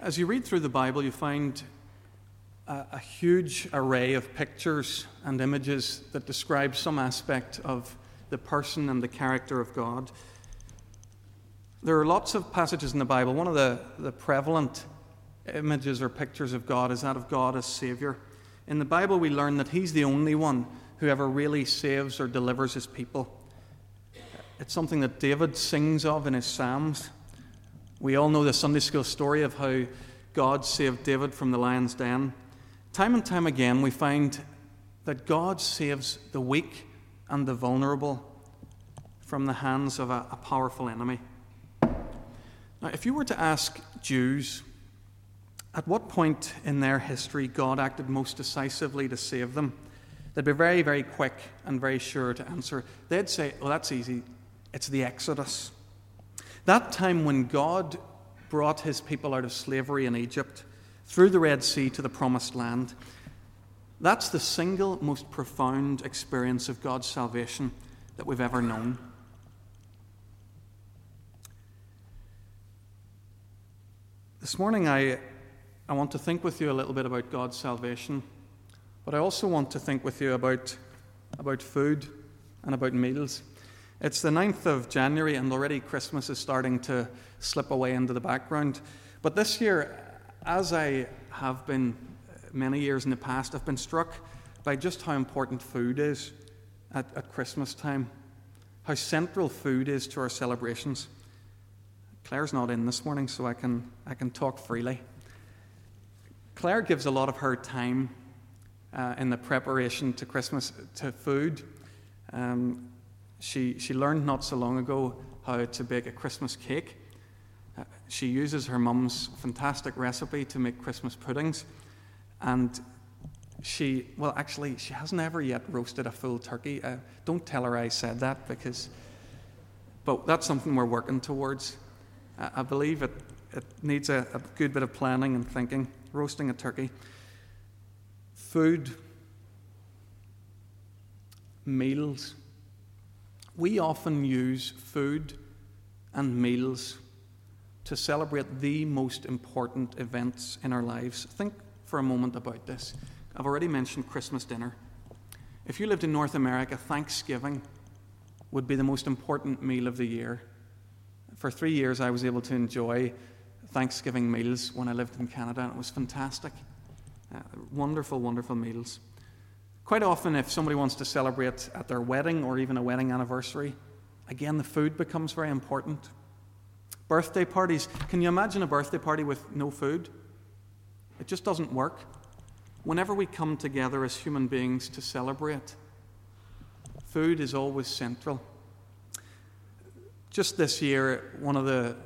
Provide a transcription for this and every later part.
As you read through the Bible, you find a, a, huge array of pictures and images that describe some aspect of the person and the character of God. There are lots of passages in the Bible. One of the, the prevalent images or pictures of God is that of God as Savior. In the Bible, we learn that He's the only one who ever really saves or delivers His people. It's something that David sings of in his Psalms. We all know the Sunday school story of how God saved David from the lion's den. Time and time again, we find that God saves the weak and the vulnerable from the hands of a, a powerful enemy. Now, if you were to ask Jews at what point in their history God acted most decisively to save them, they'd be very, very quick and very sure to answer. They'd say, Well, that's easy. It's the Exodus. That time when God brought his people out of slavery in Egypt through the Red Sea to the Promised Land. That's the single most profound experience of God's salvation that we've ever known. This morning, I, I want to think with you a little bit about God's salvation, but I also want to think with you about, about food and about meals. It's the 9th of January, and already Christmas is starting to slip away into the background. But this year, as I have been many years in the past, I've been struck by just how important food is at, at Christmas time, how central food is to our celebrations. Claire's not in this morning, so I can, I can talk freely. Claire gives a lot of her time uh, in the preparation to Christmas to food. Um, she, she learned not so long ago how to bake a Christmas cake. Uh, she uses her mum's fantastic recipe to make Christmas puddings. And she, well, actually, she hasn't ever yet roasted a full turkey. Uh, don't tell her I said that because, but that's something we're working towards. Uh, I believe it, it needs a, a good bit of planning and thinking. Roasting a turkey. Food, meals, we often use food and meals to celebrate the most important events in our lives. Think for a moment about this. I've already mentioned Christmas dinner. If you lived in North America, Thanksgiving would be the most important meal of the year. For three years, I was able to enjoy Thanksgiving meals when I lived in Canada, and it was fantastic. Uh, wonderful, wonderful meals. Quite often, if somebody wants to celebrate at their wedding or even a wedding anniversary, again, the food becomes very important. Birthday parties. Can you imagine a birthday party with no food? It just doesn't work. Whenever we come together as human beings to celebrate, food is always central. Just this year, one of the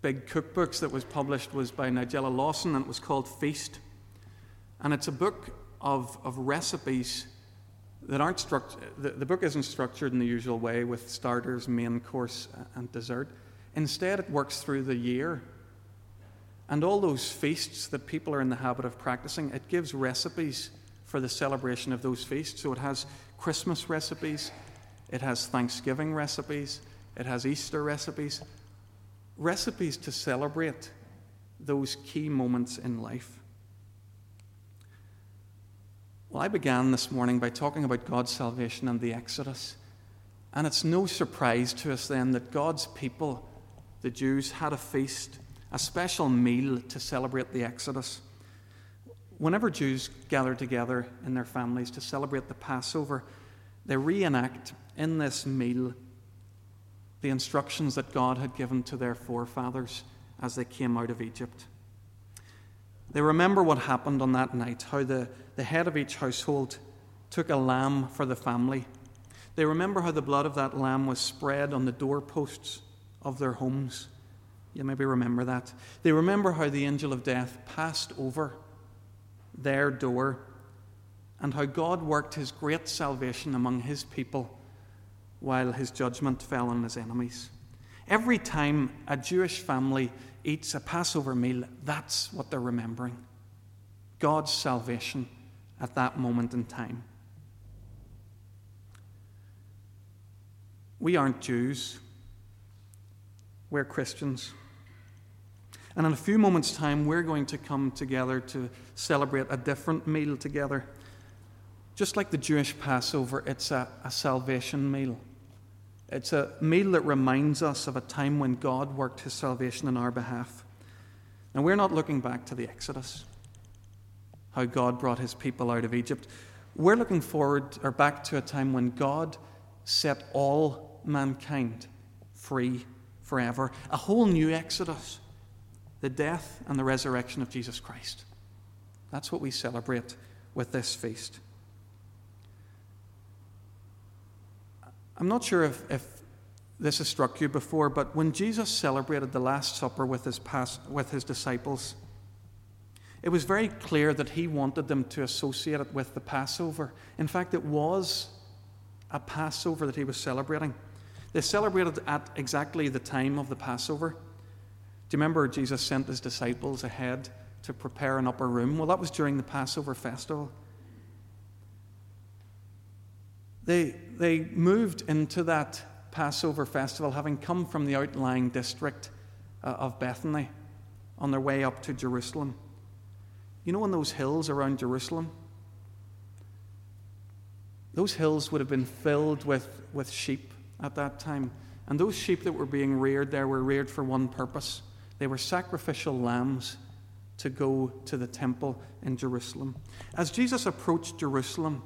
big cookbooks that was published was by Nigella Lawson, and it was called Feast. And it's a book of, of recipes that aren't structured, the, the book isn't structured in the usual way with starters, main course, and dessert. Instead, it works through the year. And all those feasts that people are in the habit of practicing, it gives recipes for the celebration of those feasts. So it has Christmas recipes, it has Thanksgiving recipes, it has Easter recipes, recipes to celebrate those key moments in life. Well, I began this morning by talking about God's salvation and the Exodus. And it's no surprise to us then that God's people, the Jews, had a feast, a special meal to celebrate the Exodus. Whenever Jews gather together in their families to celebrate the Passover, they reenact in this meal the instructions that God had given to their forefathers as they came out of Egypt. They remember what happened on that night, how the, the head of each household took a lamb for the family. They remember how the blood of that lamb was spread on the doorposts of their homes. You maybe remember that. They remember how the angel of death passed over their door and how God worked his great salvation among his people while his judgment fell on his enemies. Every time a Jewish family eats a Passover meal, that's what they're remembering God's salvation at that moment in time. We aren't Jews, we're Christians. And in a few moments' time, we're going to come together to celebrate a different meal together. Just like the Jewish Passover, it's a, a salvation meal. It's a meal that reminds us of a time when God worked his salvation on our behalf. And we're not looking back to the Exodus, how God brought his people out of Egypt. We're looking forward or back to a time when God set all mankind free forever. A whole new Exodus the death and the resurrection of Jesus Christ. That's what we celebrate with this feast. I'm not sure if, if this has struck you before, but when Jesus celebrated the Last Supper with his, past, with his disciples, it was very clear that he wanted them to associate it with the Passover. In fact, it was a Passover that he was celebrating. They celebrated at exactly the time of the Passover. Do you remember Jesus sent his disciples ahead to prepare an upper room? Well, that was during the Passover festival. They, they moved into that Passover festival having come from the outlying district uh, of Bethany on their way up to Jerusalem. You know, on those hills around Jerusalem? Those hills would have been filled with, with sheep at that time. And those sheep that were being reared there were reared for one purpose they were sacrificial lambs to go to the temple in Jerusalem. As Jesus approached Jerusalem,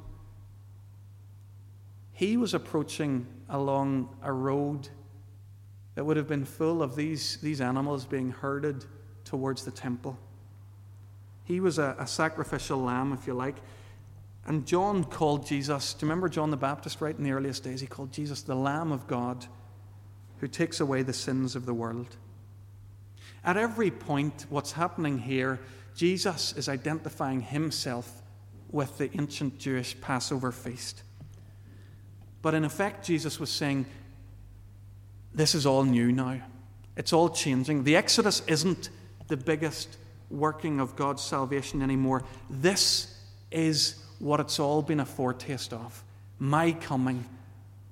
he was approaching along a road that would have been full of these, these animals being herded towards the temple. He was a, a sacrificial lamb, if you like. And John called Jesus, do you remember John the Baptist, right in the earliest days? He called Jesus the Lamb of God who takes away the sins of the world. At every point, what's happening here, Jesus is identifying himself with the ancient Jewish Passover feast. But in effect, Jesus was saying, This is all new now. It's all changing. The Exodus isn't the biggest working of God's salvation anymore. This is what it's all been a foretaste of. My coming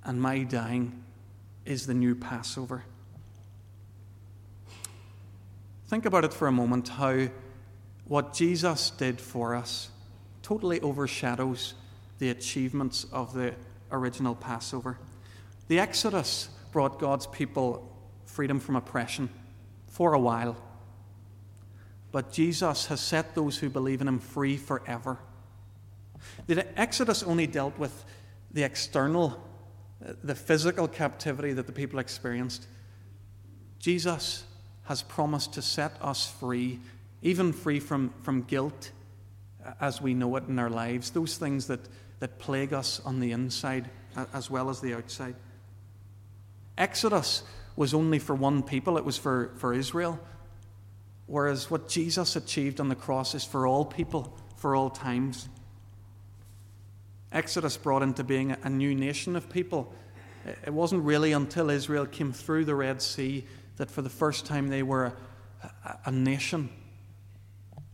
and my dying is the new Passover. Think about it for a moment how what Jesus did for us totally overshadows the achievements of the original Passover. The Exodus brought God's people freedom from oppression for a while. But Jesus has set those who believe in him free forever. The Exodus only dealt with the external, the physical captivity that the people experienced. Jesus has promised to set us free, even free from, from guilt as we know it in our lives, those things that, that plague us on the inside as well as the outside. Exodus was only for one people, it was for, for Israel. Whereas what Jesus achieved on the cross is for all people, for all times. Exodus brought into being a new nation of people. It wasn't really until Israel came through the Red Sea that for the first time they were a, a, a nation.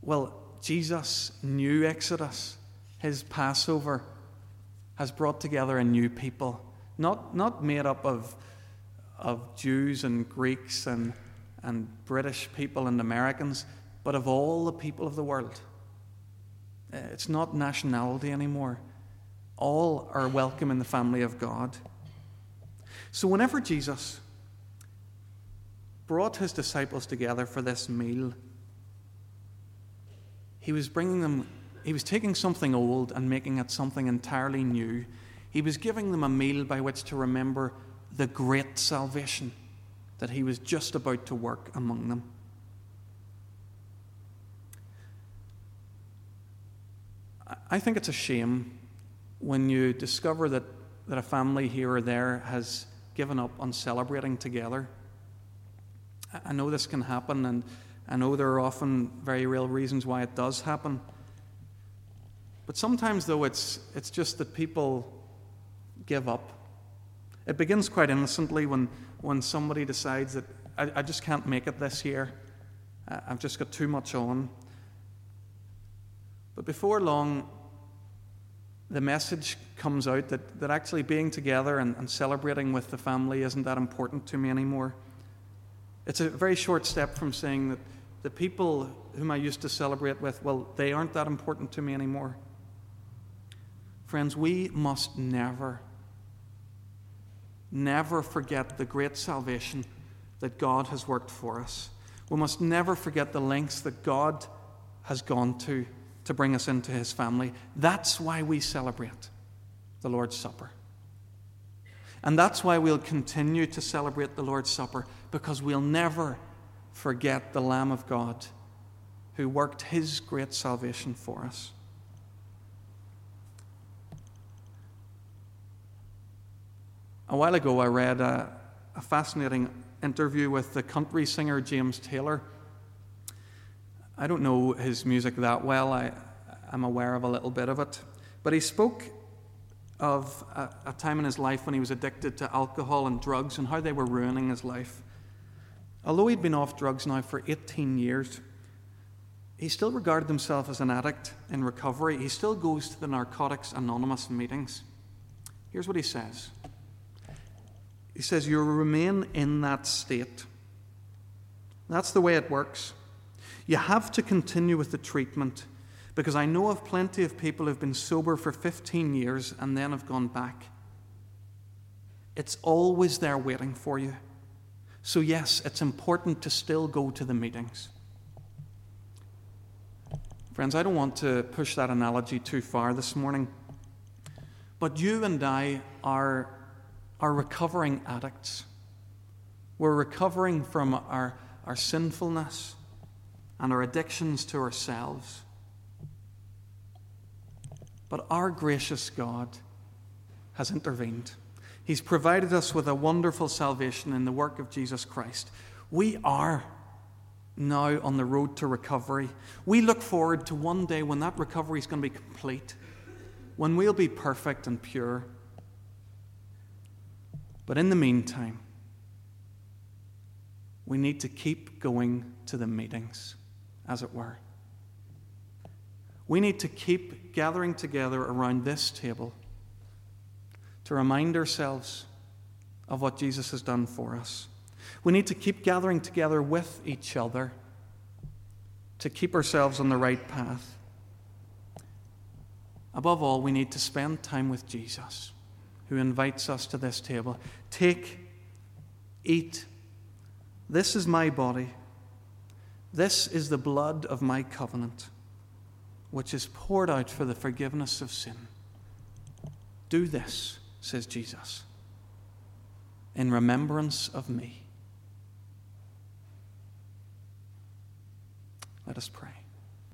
Well, Jesus' new Exodus, his Passover, has brought together a new people, not, not made up of, of Jews and Greeks and, and British people and Americans, but of all the people of the world. Eh, it's not nationality anymore all are welcome in the family of God. So, whenever Jesus brought his disciples together for this meal, he was bringing them, he was taking something old and making it something entirely new. He was giving them a meal by which to remember the great salvation that he was just about to work among them. I think it's a shame when you discover that, that a family here or there has given up on celebrating together. I know this can happen, and I know there are often very real reasons why it does happen. But sometimes, though, it's, it's just that people give up. It begins quite innocently when, when somebody decides that I, I just can't make it this year. I've just got too much on. But before long, the message comes out that, that actually being together and, and celebrating with the family isn't that important to me anymore. It's a very short step from saying that, the people whom I used to celebrate with, well, they aren't that important to me anymore. Friends, we must never, never forget the great salvation that God has worked for us. We must never forget the lengths that God has gone to to bring us into his family. That's why we celebrate the Lord's Supper. And that's why we'll continue to celebrate the Lord's Supper, because we'll never forget the Lamb of God who worked his great salvation for us. A while ago, I read a, a fascinating interview with the country singer James Taylor. I don't know his music that well, I, am aware of a little bit of it. But he spoke of a, a, time in his life when he was addicted to alcohol and drugs and how they were ruining his life. Although he'd been off drugs now for 18 years, he still regarded himself as an addict in recovery. He still goes to the Narcotics Anonymous meetings. Here's what he says He says, You remain in that state. That's the way it works. You have to continue with the treatment because I know of plenty of people who've been sober for 15 years and then have gone back. It's always there waiting for you. So, yes, it's important to still go to the meetings. Friends, I don't want to push that analogy too far this morning, but you and I are, are recovering addicts. We're recovering from our, our sinfulness and our addictions to ourselves. But our gracious God has intervened. He's provided us with a wonderful salvation in the work of Jesus Christ. We are now on the road to recovery. We look forward to one day when that recovery is going to be complete, when we'll be perfect and pure. But in the meantime, we need to keep going to the meetings, as it were. We need to keep gathering together around this table to remind ourselves of what Jesus has done for us. We need to keep gathering together with each other to keep ourselves on the right path. Above all, we need to spend time with Jesus, who invites us to this table. Take, eat. This is my body. This is the blood of my covenant which is poured out for the forgiveness of sin. Do this, says Jesus, in remembrance of me. Let us pray.